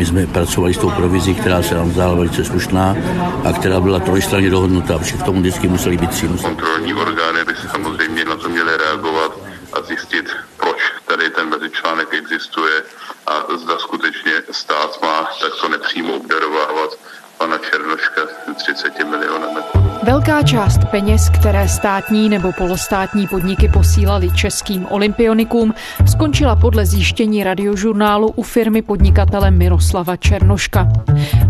My jsme pracovali s tou provizí, která se nám zdála velice slušná a která byla trojstranně dohodnutá, protože k tomu vždycky museli být tři. Kontrolní orgány by samozřejmě na to měly reagovat a zjistit, proč tady ten mezičlánek existuje a zda skutečně stát má takto nepřímo obdarovávat pana Černoška 30 milionů. Velká část peněz, které státní nebo polostátní podniky posílali českým olympionikům, skončila podle zjištění radiožurnálu u firmy podnikatele Miroslava Černoška.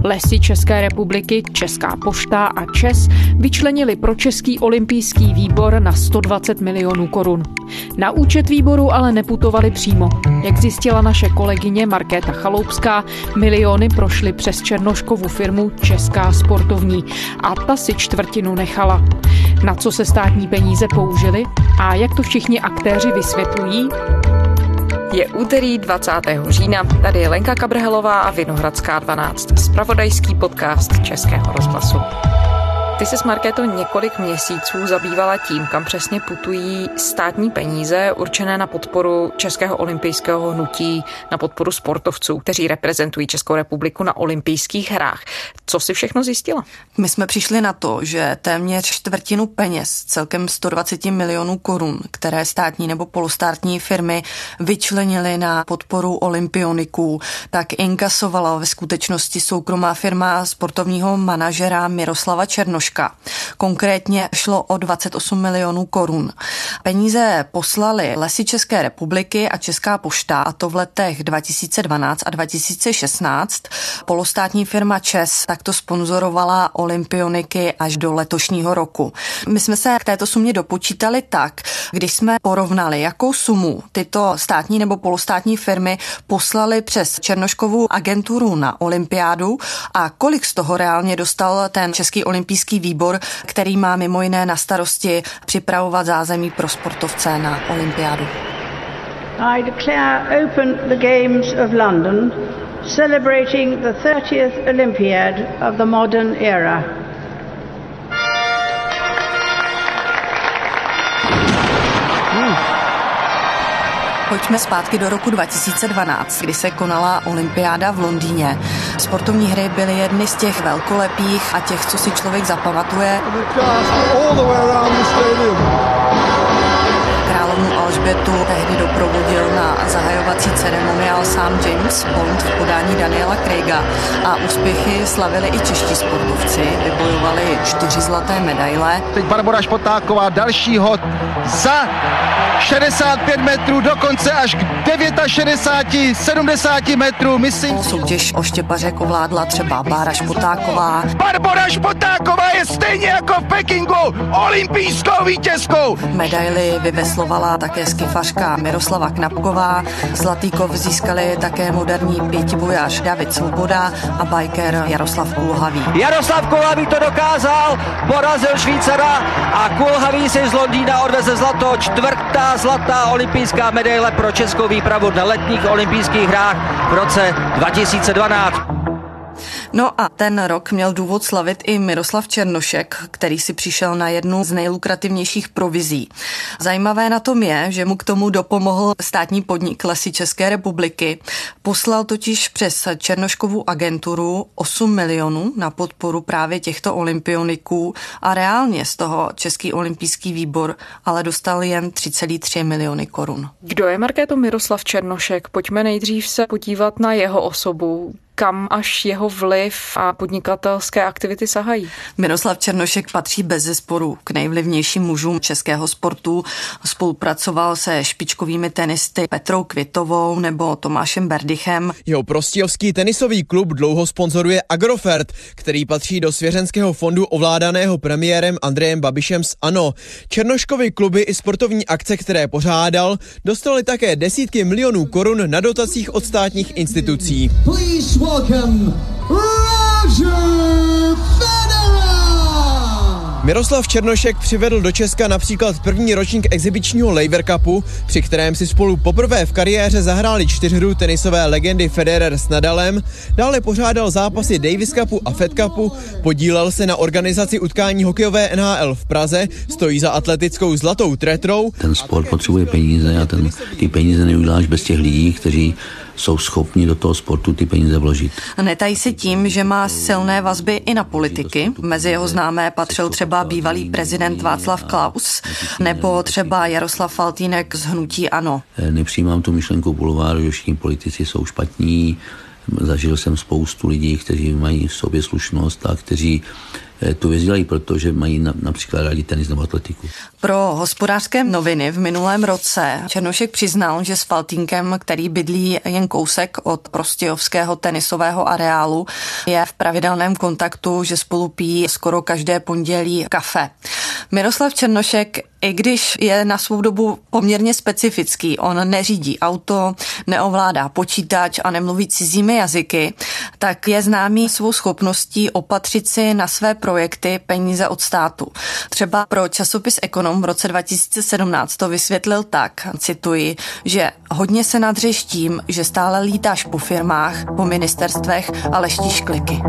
Lesy České republiky, Česká pošta a ČES vyčlenili pro Český olympijský výbor na 120 milionů korun. Na účet výboru ale neputovali přímo. Jak zjistila naše kolegyně Markéta Chaloupská, miliony prošly přes Černoškovu firmu Česká sportovní a ta si čtvrtinu nechala. Na co se státní peníze použily a jak to všichni aktéři vysvětlují? Je úterý 20. října, tady je Lenka Kabrhelová a Vinohradská 12, spravodajský podcast Českého rozhlasu. Ty se s Markétou několik měsíců zabývala tím, kam přesně putují státní peníze určené na podporu Českého olympijského hnutí, na podporu sportovců, kteří reprezentují Českou republiku na olympijských hrách. Co si všechno zjistila? My jsme přišli na to, že téměř čtvrtinu peněz, celkem 120 milionů korun, které státní nebo polostátní firmy vyčlenily na podporu olympioniků, tak inkasovala ve skutečnosti soukromá firma sportovního manažera Miroslava Černoš Černoška. Konkrétně šlo o 28 milionů korun. Peníze poslali Lesy České republiky a Česká pošta, a to v letech 2012 a 2016. Polostátní firma ČES takto sponzorovala olympioniky až do letošního roku. My jsme se k této sumě dopočítali tak, když jsme porovnali, jakou sumu tyto státní nebo polostátní firmy poslali přes Černoškovou agenturu na olympiádu a kolik z toho reálně dostal ten Český olympijský výbor, který má mimo jiné na starosti připravovat zázemí pro sportovce na olympiádu. I declare open the Games of London, celebrating the 30th Olympiad of the modern era. Pojďme zpátky do roku 2012, kdy se konala olympiáda v Londýně. Sportovní hry byly jedny z těch velkolepých a těch, co si člověk zapamatuje. Královnu Alžbětu tehdy doprovodil na zahajovací ceremoniál sám James Bond v podání Daniela Craiga a úspěchy slavili i čeští sportovci. Vybojovali čtyři zlaté medaile. Teď Barbara Špotáková další hod za 65 metrů, dokonce až k 69, 70 metrů. Myslím. Soutěž o štěpařek ovládla třeba Bára Špotáková. Barbara Špotáková je stejně jako v Pekingu olympijskou vítězkou. Medaily vyveslovala také skifařka Miroslava Knapková. Zlatý kov získali také moderní pětibojař David Svoboda a biker Jaroslav Kulhavý. Jaroslav Kulhavý to dokázal, porazil Švýcara a Kulhavý si z Londýna odveze zlato čtvrtá zlatá olympijská medaile pro českou výpravu na letních olympijských hrách v roce 2012. No a ten rok měl důvod slavit i Miroslav Černošek, který si přišel na jednu z nejlukrativnějších provizí. Zajímavé na tom je, že mu k tomu dopomohl státní podnik Lesy České republiky. Poslal totiž přes Černoškovu agenturu 8 milionů na podporu právě těchto olympioniků a reálně z toho Český olympijský výbor ale dostal jen 3,3 miliony korun. Kdo je Markéto Miroslav Černošek? Pojďme nejdřív se podívat na jeho osobu kam až jeho vliv a podnikatelské aktivity sahají. Miroslav Černošek patří bez zesporu k nejvlivnějším mužům českého sportu. Spolupracoval se špičkovými tenisty Petrou Kvitovou nebo Tomášem Berdichem. Jeho prostějovský tenisový klub dlouho sponzoruje Agrofert, který patří do svěřenského fondu ovládaného premiérem Andrejem Babišem z ANO. Černoškovy kluby i sportovní akce, které pořádal, dostali také desítky milionů korun na dotacích od státních institucí. Please welcome Roger Miroslav Černošek přivedl do Česka například první ročník exibičního Laver Cupu, při kterém si spolu poprvé v kariéře zahráli čtyřhru tenisové legendy Federer s Nadalem, dále pořádal zápasy Davis Cupu a Fed Cupu, podílel se na organizaci utkání hokejové NHL v Praze, stojí za atletickou zlatou tretrou. Ten sport potřebuje peníze a ten, ty peníze neuděláš bez těch lidí, kteří jsou schopni do toho sportu ty peníze vložit. Netají se tím, že má silné vazby i na politiky. Mezi jeho známé patřil třeba bývalý prezident Václav Klaus nebo třeba Jaroslav Faltínek z Hnutí Ano. Nepřijímám tu myšlenku bulváru, že všichni politici jsou špatní. Zažil jsem spoustu lidí, kteří mají v sobě slušnost a kteří Eh, to věc dělají, protože mají na, například rádi tenis nebo atletiku. Pro hospodářské noviny v minulém roce Černošek přiznal, že s Faltínkem, který bydlí jen kousek od prostějovského tenisového areálu, je v pravidelném kontaktu, že spolu pí skoro každé pondělí kafe. Miroslav Černošek, i když je na svou dobu poměrně specifický, on neřídí auto, neovládá počítač a nemluví cizími jazyky, tak je známý svou schopností opatřit si na své projekty peníze od státu. Třeba pro časopis Ekonom v roce 2017 to vysvětlil tak, cituji, že hodně se nadřeš tím, že stále lítáš po firmách, po ministerstvech a leštíš kliky.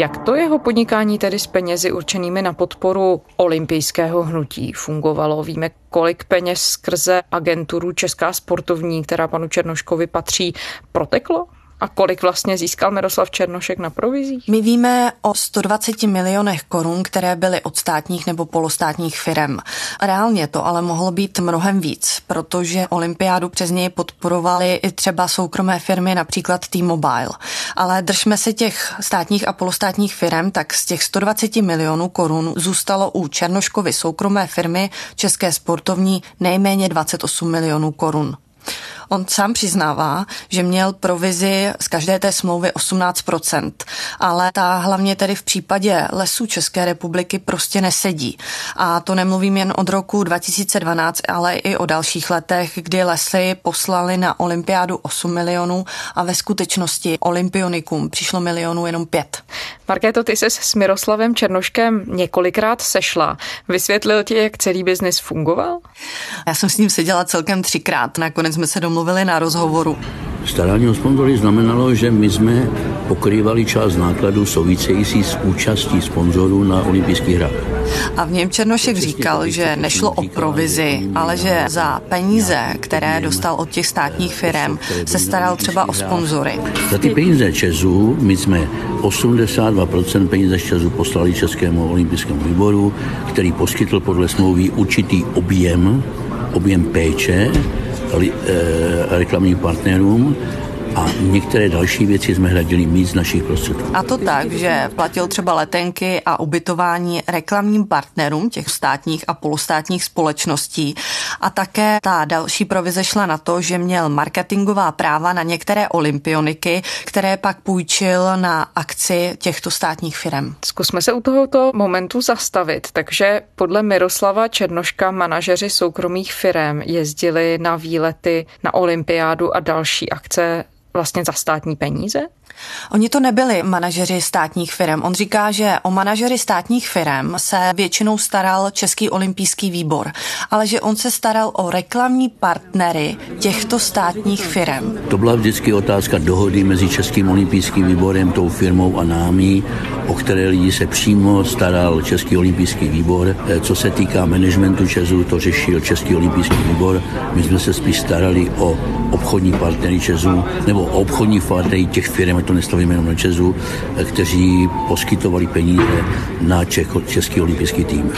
Jak to jeho podnikání tedy s penězi určenými na podporu olympijského hnutí fungovalo? Víme, kolik peněz skrze agenturu Česká sportovní, která panu Černoškovi patří, proteklo? A kolik vlastně získal Miroslav Černošek na provizích? My víme o 120 milionech korun, které byly od státních nebo polostátních firm. Reálně to ale mohlo být mnohem víc, protože olympiádu přes něj podporovaly i třeba soukromé firmy, například T-Mobile. Ale držme se těch státních a polostátních firm, tak z těch 120 milionů korun zůstalo u Černoškovy soukromé firmy České sportovní nejméně 28 milionů korun. On sám přiznává, že měl provizi z každé té smlouvy 18%, ale ta hlavně tedy v případě lesů České republiky prostě nesedí. A to nemluvím jen od roku 2012, ale i o dalších letech, kdy lesy poslali na olympiádu 8 milionů a ve skutečnosti olympionikům přišlo milionů jenom pět. Markéto, ty se s Miroslavem Černoškem několikrát sešla. Vysvětlil ti, jak celý biznis fungoval? Já jsem s ním seděla celkem třikrát. Nakonec jsme se domluvili na rozhovoru. Starání o sponzory znamenalo, že my jsme pokrývali část nákladů související s účastí sponzorů na olympijských hrách. A v něm Černošek říkal, že nešlo o provizi, ale že za peníze, které dostal od těch státních firm, se staral třeba o sponzory. Za ty peníze Česu my jsme 82% peníze z Česu poslali Českému olympijskému výboru, který poskytl podle smlouvy určitý objem, objem péče reklamním partnerům a některé další věci jsme hradili mít z našich prostředků. A to tak, že platil třeba letenky a ubytování reklamním partnerům těch státních a polostátních společností. A také ta další provize šla na to, že měl marketingová práva na některé olympioniky, které pak půjčil na akci těchto státních firm. Zkusme se u tohoto momentu zastavit. Takže podle Miroslava Černoška manažeři soukromých firm jezdili na výlety na olympiádu a další akce vlastně za státní peníze? Oni to nebyli manažeři státních firm. On říká, že o manažery státních firm se většinou staral Český olympijský výbor, ale že on se staral o reklamní partnery těchto státních firm. To byla vždycky otázka dohody mezi Českým olympijským výborem, tou firmou a námi, o které lidi se přímo staral Český olympijský výbor. Eh, co se týká managementu Česu, to řešil Český olympijský výbor. My jsme se spíš starali o obchodní partnery Česu nebo o obchodní partnery těch firm, to nestavíme jenom na Česu, kteří poskytovali peníze na Čech, Český olympijský tým.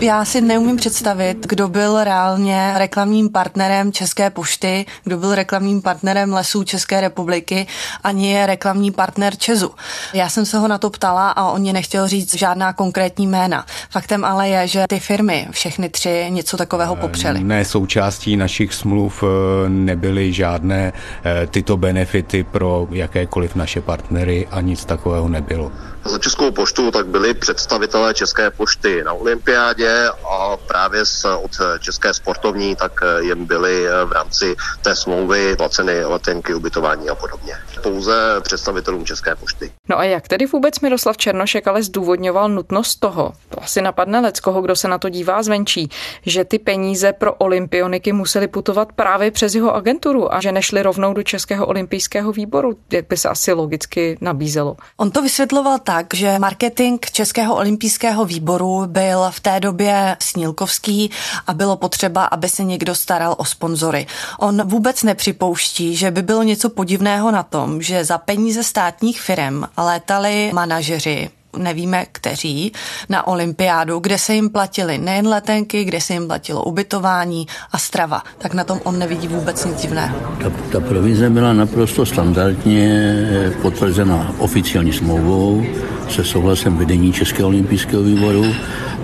Já si neumím představit, kdo byl reálně reklamním partnerem České pošty, kdo byl reklamním partnerem lesů České republiky, ani je reklamní partner Česu. Já jsem se ho na to ptala a on mě nechtěl říct žádná konkrétní jména. Faktem ale je, že ty firmy, všechny tři, něco takového popřely. Ne, součástí našich smluv eh, nebyly žádné eh, tyto benefity pro jakékoliv naše partnery a nic takového nebylo. Za Českou poštu tak byli představitelé České pošty na olympiádě a právě z, od České sportovní tak jen byly v rámci té smlouvy placeny letenky, ubytování a podobně. Pouze představitelům České pošty. No a jak tedy vůbec Miroslav Černošek ale zdůvodňoval nutnost toho, to asi napadne lec, koho, kdo se na to dívá zvenčí, že ty peníze pro olympioniky musely putovat právě přes jeho agenturu a že nešly rovnou do Českého olympijského výboru, jak by se asi logicky nabízelo. On to vysvětloval tak, že marketing Českého olympijského výboru byl v té době snílkovský a bylo potřeba, aby se někdo staral o sponzory. On vůbec nepřipouští, že by bylo něco podivného na tom, že za peníze státních firm létali manažeři nevíme kteří, na olympiádu, kde se jim platili nejen letenky, kde se jim platilo ubytování a strava. Tak na tom on nevidí vůbec nic divného. Ta, ta provize byla naprosto standardně potvrzena oficiální smlouvou se souhlasem vedení Českého olympijského výboru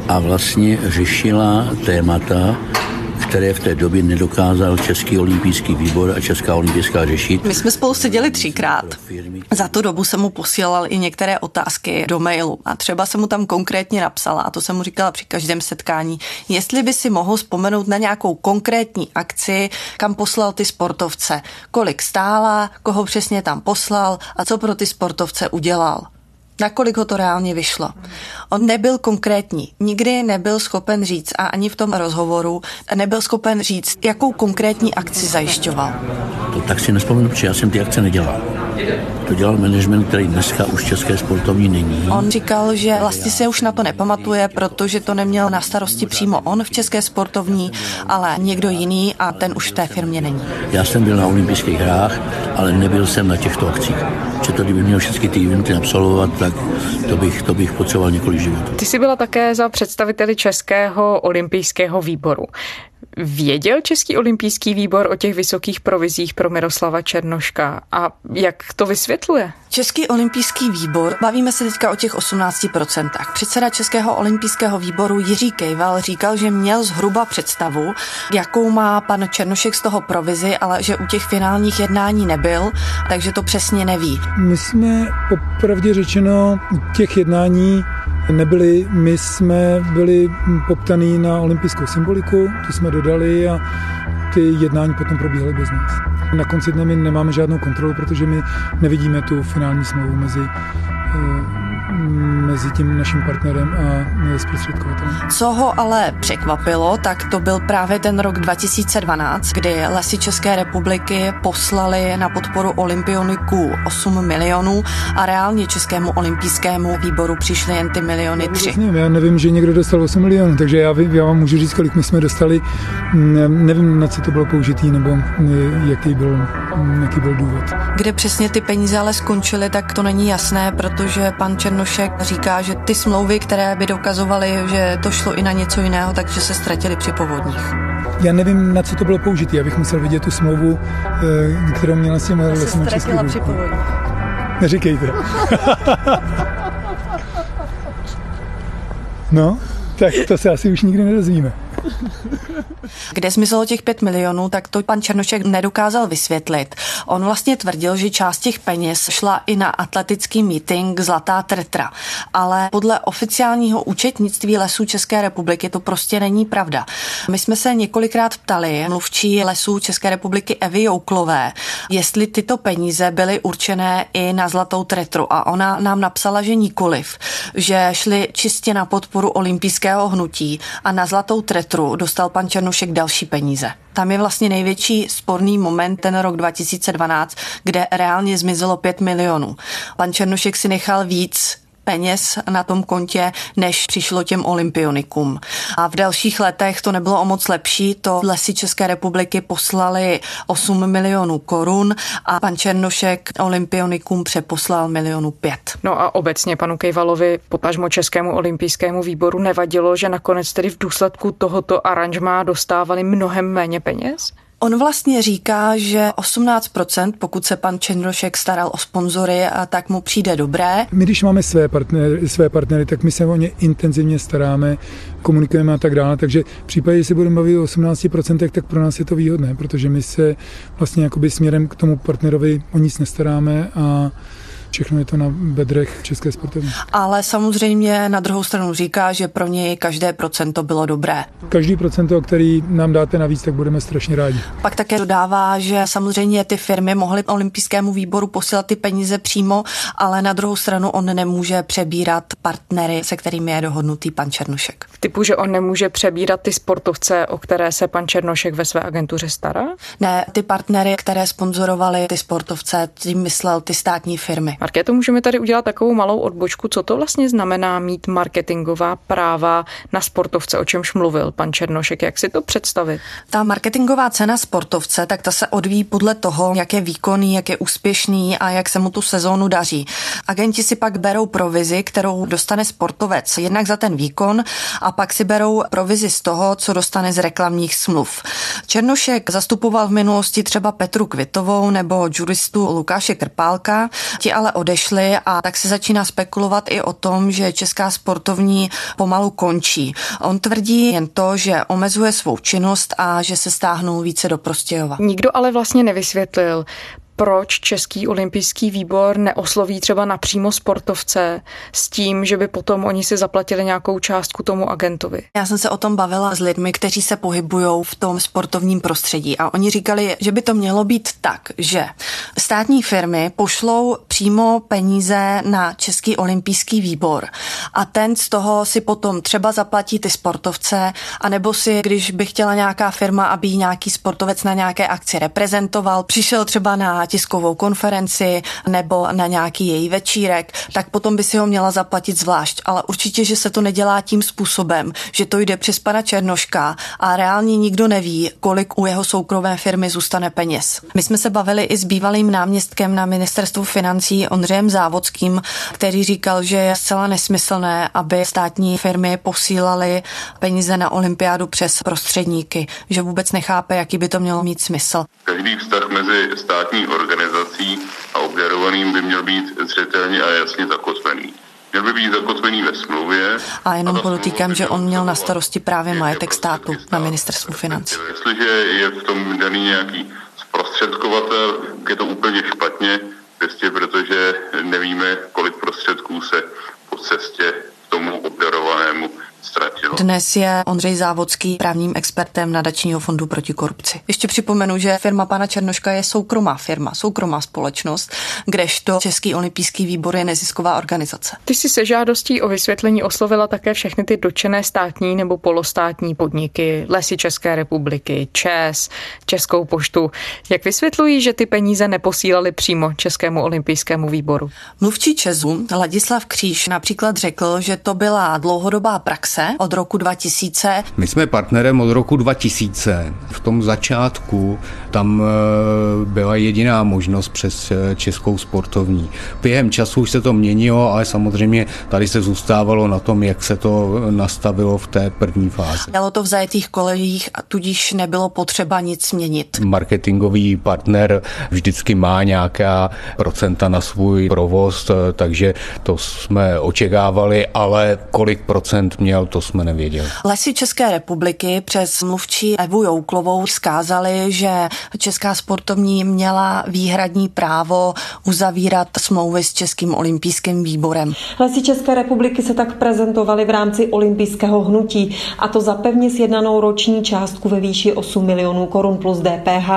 a vlastně řešila témata, které v té době nedokázal Český olympijský výbor a Česká olympijská řešit. My jsme spolu seděli třikrát. Za tu dobu jsem mu posílal i některé otázky do mailu a třeba jsem mu tam konkrétně napsala, a to jsem mu říkala při každém setkání, jestli by si mohl vzpomenout na nějakou konkrétní akci, kam poslal ty sportovce, kolik stála, koho přesně tam poslal a co pro ty sportovce udělal nakolik ho to reálně vyšlo. On nebyl konkrétní, nikdy nebyl schopen říct a ani v tom rozhovoru nebyl schopen říct, jakou konkrétní akci zajišťoval. To tak si nespomenu, protože já jsem ty akce nedělal. To dělal management, který dneska už české sportovní není. On říkal, že vlastně se už na to nepamatuje, protože to neměl na starosti přímo on v české sportovní, ale někdo jiný a ten už v té firmě není. Já jsem byl na olympijských hrách, ale nebyl jsem na těchto akcích. Že to, kdyby měl všechny ty eventy absolvovat, tak to bych, to bych potřeboval několik životů. Ty jsi byla také za představiteli Českého olympijského výboru. Věděl Český olympijský výbor o těch vysokých provizích pro Miroslava Černoška a jak to vysvětluje? Český olympijský výbor, bavíme se teďka o těch 18%. Předseda Českého olympijského výboru Jiří Kejval říkal, že měl zhruba představu, jakou má pan Černošek z toho provizi, ale že u těch finálních jednání nebyl, takže to přesně neví. My jsme popravdě řečeno těch jednání nebyli. My jsme byli poptaný na olympijskou symboliku, tu jsme dodali a ty jednání potom probíhaly bez nás. Na konci dne my nemáme žádnou kontrolu, protože my nevidíme tu finální smlouvu mezi eh, mezi tím naším partnerem a zprostředkovatelem. Co ho ale překvapilo, tak to byl právě ten rok 2012, kdy lesy České republiky poslali na podporu olympioniků 8 milionů a reálně Českému olympijskému výboru přišly jen ty miliony 3. Já nevím, že někdo dostal 8 milionů, takže já, já vám můžu říct, kolik my jsme dostali. Nevím, na co to bylo použitý nebo jaký byl, jaký byl důvod. Kde přesně ty peníze ale skončily, tak to není jasné, protože pan Černošek říká, že ty smlouvy, které by dokazovaly, že to šlo i na něco jiného, takže se ztratili při povodních. Já nevím, na co to bylo použité. Já bych musel vidět tu smlouvu, eh, kterou měla s těmi lesem ztratila při povodních. Neříkejte. no, tak to se asi už nikdy nedozvíme. Kde zmizelo těch 5 milionů, tak to pan Černošek nedokázal vysvětlit. On vlastně tvrdil, že část těch peněz šla i na atletický meeting Zlatá Tretra, ale podle oficiálního účetnictví lesů České republiky to prostě není pravda. My jsme se několikrát ptali mluvčí lesů České republiky Evy Jouklové, jestli tyto peníze byly určené i na Zlatou Tretru a ona nám napsala, že nikoliv, že šly čistě na podporu olympijského hnutí a na Zlatou Tretru dostal pan Černošek další peníze. Tam je vlastně největší sporný moment ten rok 2012, kde reálně zmizelo 5 milionů. Pan Černošek si nechal víc peněz na tom kontě, než přišlo těm olympionikům. A v dalších letech to nebylo o moc lepší, to lesy České republiky poslali 8 milionů korun a pan Černošek olympionikům přeposlal milionu 5. No a obecně panu Kejvalovi, potažmo Českému olympijskému výboru, nevadilo, že nakonec tedy v důsledku tohoto aranžmá dostávali mnohem méně peněz? On vlastně říká, že 18%, pokud se pan Čenrošek staral o sponzory, tak mu přijde dobré. My, když máme své partnery, své partnery, tak my se o ně intenzivně staráme, komunikujeme a tak dále. Takže v případě, že se budeme bavit o 18%, tak pro nás je to výhodné, protože my se vlastně jakoby směrem k tomu partnerovi o nic nestaráme a Všechno je to na bedrech České sportovní. Ale samozřejmě na druhou stranu říká, že pro něj každé procento bylo dobré. Každý procento, který nám dáte navíc, tak budeme strašně rádi. Pak také dodává, že samozřejmě ty firmy mohly olympijskému výboru posílat ty peníze přímo, ale na druhou stranu on nemůže přebírat partnery, se kterými je dohodnutý pan Černošek. Typu, že on nemůže přebírat ty sportovce, o které se pan Černošek ve své agentuře stará? Ne, ty partnery, které sponzorovali ty sportovce, tím myslel ty státní firmy. Markéto, můžeme tady udělat takovou malou odbočku, co to vlastně znamená mít marketingová práva na sportovce, o čemž mluvil pan Černošek, jak si to představit? Ta marketingová cena sportovce, tak ta se odvíjí podle toho, jak je výkonný, jak je úspěšný a jak se mu tu sezónu daří. Agenti si pak berou provizi, kterou dostane sportovec jednak za ten výkon a pak si berou provizi z toho, co dostane z reklamních smluv. Černošek zastupoval v minulosti třeba Petru Kvitovou nebo juristu Lukáše Krpálka, ti ale odešli a tak se začíná spekulovat i o tom, že česká sportovní pomalu končí. On tvrdí jen to, že omezuje svou činnost a že se stáhnou více do Prostějova. Nikdo ale vlastně nevysvětlil, proč Český olympijský výbor neosloví třeba napřímo sportovce s tím, že by potom oni si zaplatili nějakou částku tomu agentovi. Já jsem se o tom bavila s lidmi, kteří se pohybují v tom sportovním prostředí a oni říkali, že by to mělo být tak, že státní firmy pošlou přímo peníze na Český olympijský výbor a ten z toho si potom třeba zaplatí ty sportovce, anebo si, když by chtěla nějaká firma, aby nějaký sportovec na nějaké akci reprezentoval, přišel třeba na tiskovou konferenci nebo na nějaký její večírek, tak potom by si ho měla zaplatit zvlášť. Ale určitě, že se to nedělá tím způsobem, že to jde přes pana Černoška a reálně nikdo neví, kolik u jeho soukromé firmy zůstane peněz. My jsme se bavili i s bývalým náměstkem na ministerstvu financí Ondřejem Závodským, který říkal, že je zcela nesmyslné, aby státní firmy posílaly peníze na olympiádu přes prostředníky, že vůbec nechápe, jaký by to mělo mít smysl. Každý vztah mezi státní organizací a obdarovaným by měl být zřetelně a jasně zakotvený. Měl by být zakotvený ve smlouvě. A jenom a podotýkám, že on měl na starosti právě majetek státu na ministerstvu financí. Jestliže je v tom daný nějaký zprostředkovatel, je to úplně špatně, prostě protože nevíme, kolik prostředků se po cestě tomu obdarovanému ztratilo. Dnes je Ondřej Závodský právním expertem nadačního fondu proti korupci. Ještě připomenu, že firma pana Černoška je soukromá firma, soukromá společnost, kdežto Český olympijský výbor je nezisková organizace. Ty jsi se žádostí o vysvětlení oslovila také všechny ty dočené státní nebo polostátní podniky, Lesy České republiky, ČES, Českou poštu. Jak vysvětlují, že ty peníze neposílali přímo Českému olympijskému výboru? Mluvčí Česu Ladislav Kříž například řekl, že to byla dlouhodobá praxe praxe od roku 2000. My jsme partnerem od roku 2000. V tom začátku tam eh, byla jediná možnost přes eh, Českou sportovní. Během času už se to měnilo, ale samozřejmě tady se zůstávalo na tom, jak se to nastavilo v té první fázi. Dalo to v zajetých kolejích a tudíž nebylo potřeba nic měnit. Marketingový partner vždycky má nějaká procenta na svůj provoz, eh, takže to jsme očekávali, ale kolik procent měl, to jsme nevěděli. Lesy České republiky přes mluvčí Evu Jouklovou zkázali, že Česká sportovní měla výhradní právo uzavírat smlouvy s Českým olympijským výborem. Lesy České republiky se tak prezentovaly v rámci olympijského hnutí a to za pevně sjednanou roční částku ve výši 8 milionů korun plus DPH.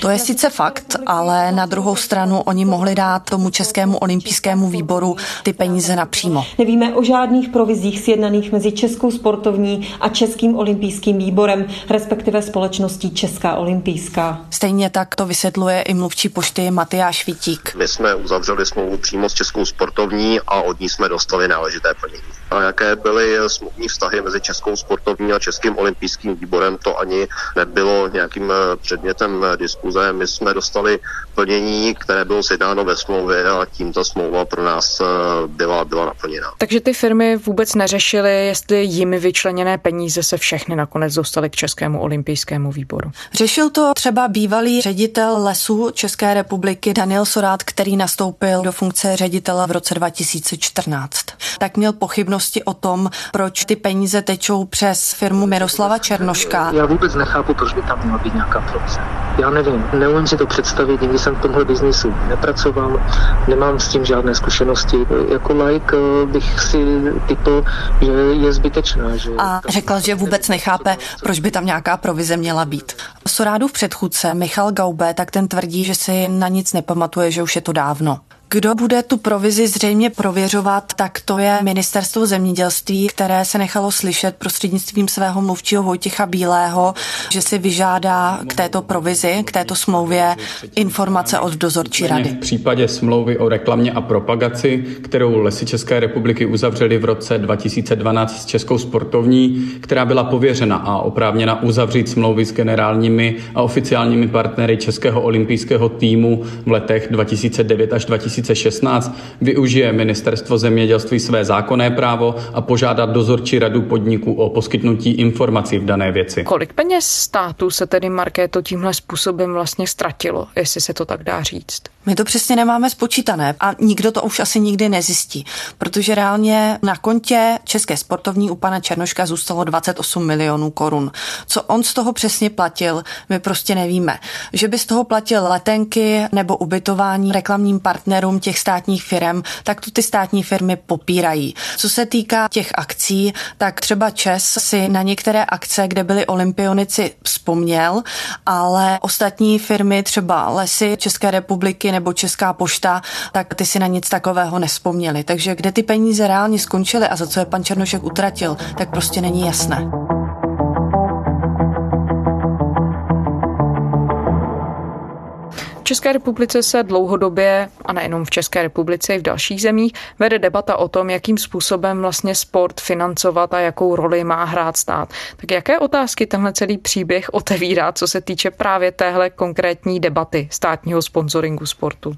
To je sice fakt, ale na druhou stranu oni mohli dát tomu Českému olympijskému výboru ty peníze napřímo. Nevíme o žádných provizích sjednaných mezi Českou sportovní a Českým olympijským výborem, respektive společností Česká olympijská. Stejně tak to vysvětluje i mluvčí pošty Matyáš Vitík. My jsme uzavřeli smlouvu přímo s Českou sportovní a od ní jsme dostali náležité plnění. A jaké byly smluvní vztahy mezi Českou sportovní a Českým olympijským výborem, to ani nebylo nějakým předmětem diskuze. My jsme dostali plnění, které bylo sjednáno ve smlouvě a tím ta smlouva pro nás byla, byla naplněna. Takže ty firmy vůbec neřešily, jestli jimi vyčleněné peníze se všechny nakonec dostaly k Českému olympijskému výboru. Řešil to třeba bývalý ředitel lesů České republiky Daniel Sorát, který nastoupil do funkce ředitele v roce 2014. Tak měl pochybnosti o tom, proč ty peníze tečou přes firmu Miroslava Černoška. Já vůbec nechápu, proč by tam měla být nějaká provize. Já nevím, neumím si to představit, nikdy jsem v tomhle biznisu nepracoval, nemám s tím žádné zkušenosti. Jako like bych si typl, že je zbytečná. Že a řekla, že vůbec nechápe, proč by tam nějaká provize měla být. Sorádův předchůdce Michal Gaube, tak ten tvrdí, že si na nic nepamatuje, že už je to dávno. Kdo bude tu provizi zřejmě prověřovat, tak to je ministerstvo zemědělství, které se nechalo slyšet prostřednictvím svého mluvčího Vojtěcha Bílého, že si vyžádá k této provizi, k této smlouvě informace od dozorčí rady. V případě smlouvy o reklamě a propagaci, kterou Lesy České republiky uzavřely v roce 2012 s Českou sportovní, která byla pověřena a oprávněna uzavřít smlouvy s generálními a oficiálními partnery Českého olympijského týmu v letech 2009 až 2000 2016 využije ministerstvo zemědělství své zákonné právo a požádat dozorčí radu podniku o poskytnutí informací v dané věci. Kolik peněz státu se tedy Markéto tímhle způsobem vlastně ztratilo, jestli se to tak dá říct? My to přesně nemáme spočítané a nikdo to už asi nikdy nezjistí, protože reálně na kontě České sportovní u pana Černoška zůstalo 28 milionů korun. Co on z toho přesně platil, my prostě nevíme. Že by z toho platil letenky nebo ubytování reklamním partnerům těch státních firm, tak tu ty státní firmy popírají. Co se týká těch akcí, tak třeba Čes si na některé akce, kde byli olympionici, vzpomněl, ale ostatní firmy, třeba Lesy České republiky nebo Česká pošta, tak ty si na nic takového nespomněli. Takže kde ty peníze reálně skončily a za co je pan Černošek utratil, tak prostě není jasné. České republice se dlouhodobě, a nejenom v České republice, i v dalších zemích, vede debata o tom, jakým způsobem vlastně sport financovat a jakou roli má hrát stát. Tak jaké otázky tenhle celý příběh otevírá, co se týče právě téhle konkrétní debaty státního sponsoringu sportu?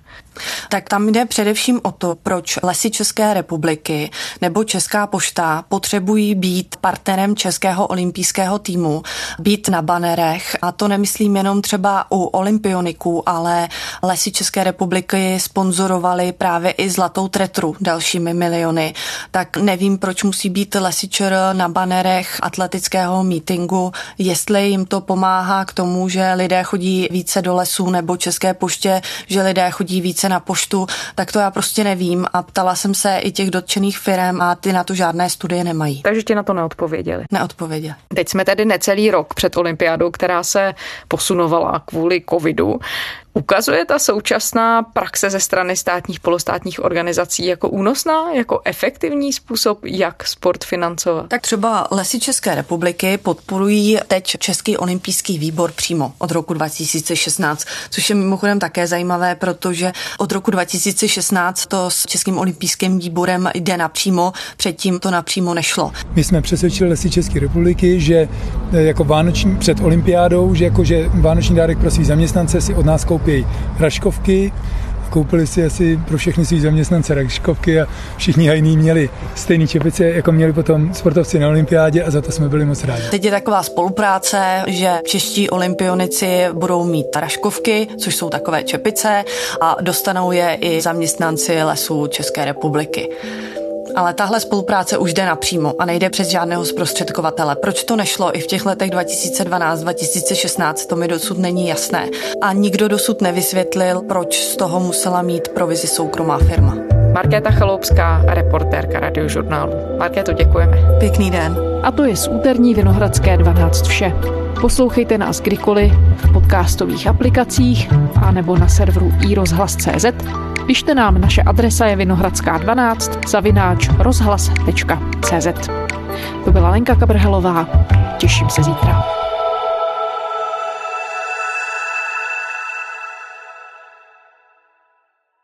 Tak tam jde především o to, proč lesy České republiky nebo Česká pošta potřebují být partnerem Českého olympijského týmu, být na banerech. A to nemyslím jenom třeba u olympioniků, ale lesy České republiky sponzorovali právě i Zlatou tretru dalšími miliony. Tak nevím, proč musí být lesy ČR na banerech atletického mítingu, jestli jim to pomáhá k tomu, že lidé chodí více do lesů nebo České poště, že lidé chodí více na poštu, tak to já prostě nevím a ptala jsem se i těch dotčených firm a ty na to žádné studie nemají. Takže ti na to neodpověděli? Neodpověděli. Teď jsme tedy necelý rok před olympiádou, která se posunovala kvůli covidu. Ukazuje ta současná praxe ze strany státních polostátních organizací jako únosná, jako efektivní způsob, jak sport financovat? Tak třeba Lesy České republiky podporují teď Český olympijský výbor přímo od roku 2016, což je mimochodem také zajímavé, protože od roku 2016 to s Českým olympijským výborem jde napřímo, předtím to napřímo nešlo. My jsme přesvědčili Lesy České republiky, že jako vánoční před olympiádou, že jako že vánoční dárek pro svý zaměstnance si od nás koupí koupí raškovky, koupili si asi pro všechny svý zaměstnance raškovky a všichni hajní měli stejné čepice, jako měli potom sportovci na olympiádě a za to jsme byli moc rádi. Teď je taková spolupráce, že čeští olympionici budou mít raškovky, což jsou takové čepice a dostanou je i zaměstnanci lesů České republiky. Ale tahle spolupráce už jde napřímo a nejde přes žádného zprostředkovatele. Proč to nešlo i v těch letech 2012-2016, to mi dosud není jasné. A nikdo dosud nevysvětlil, proč z toho musela mít provizi soukromá firma. Markéta Chaloupská, reportérka radiožurnálu. Markéto, děkujeme. Pěkný den. A to je z úterní Vinohradské 12 vše. Poslouchejte nás kdykoliv v podcastových aplikacích a nebo na serveru iRozhlas.cz Pište nám, naše adresa je vinohradská12 zavináč rozhlas.cz To byla Lenka Kabrhelová, těším se zítra.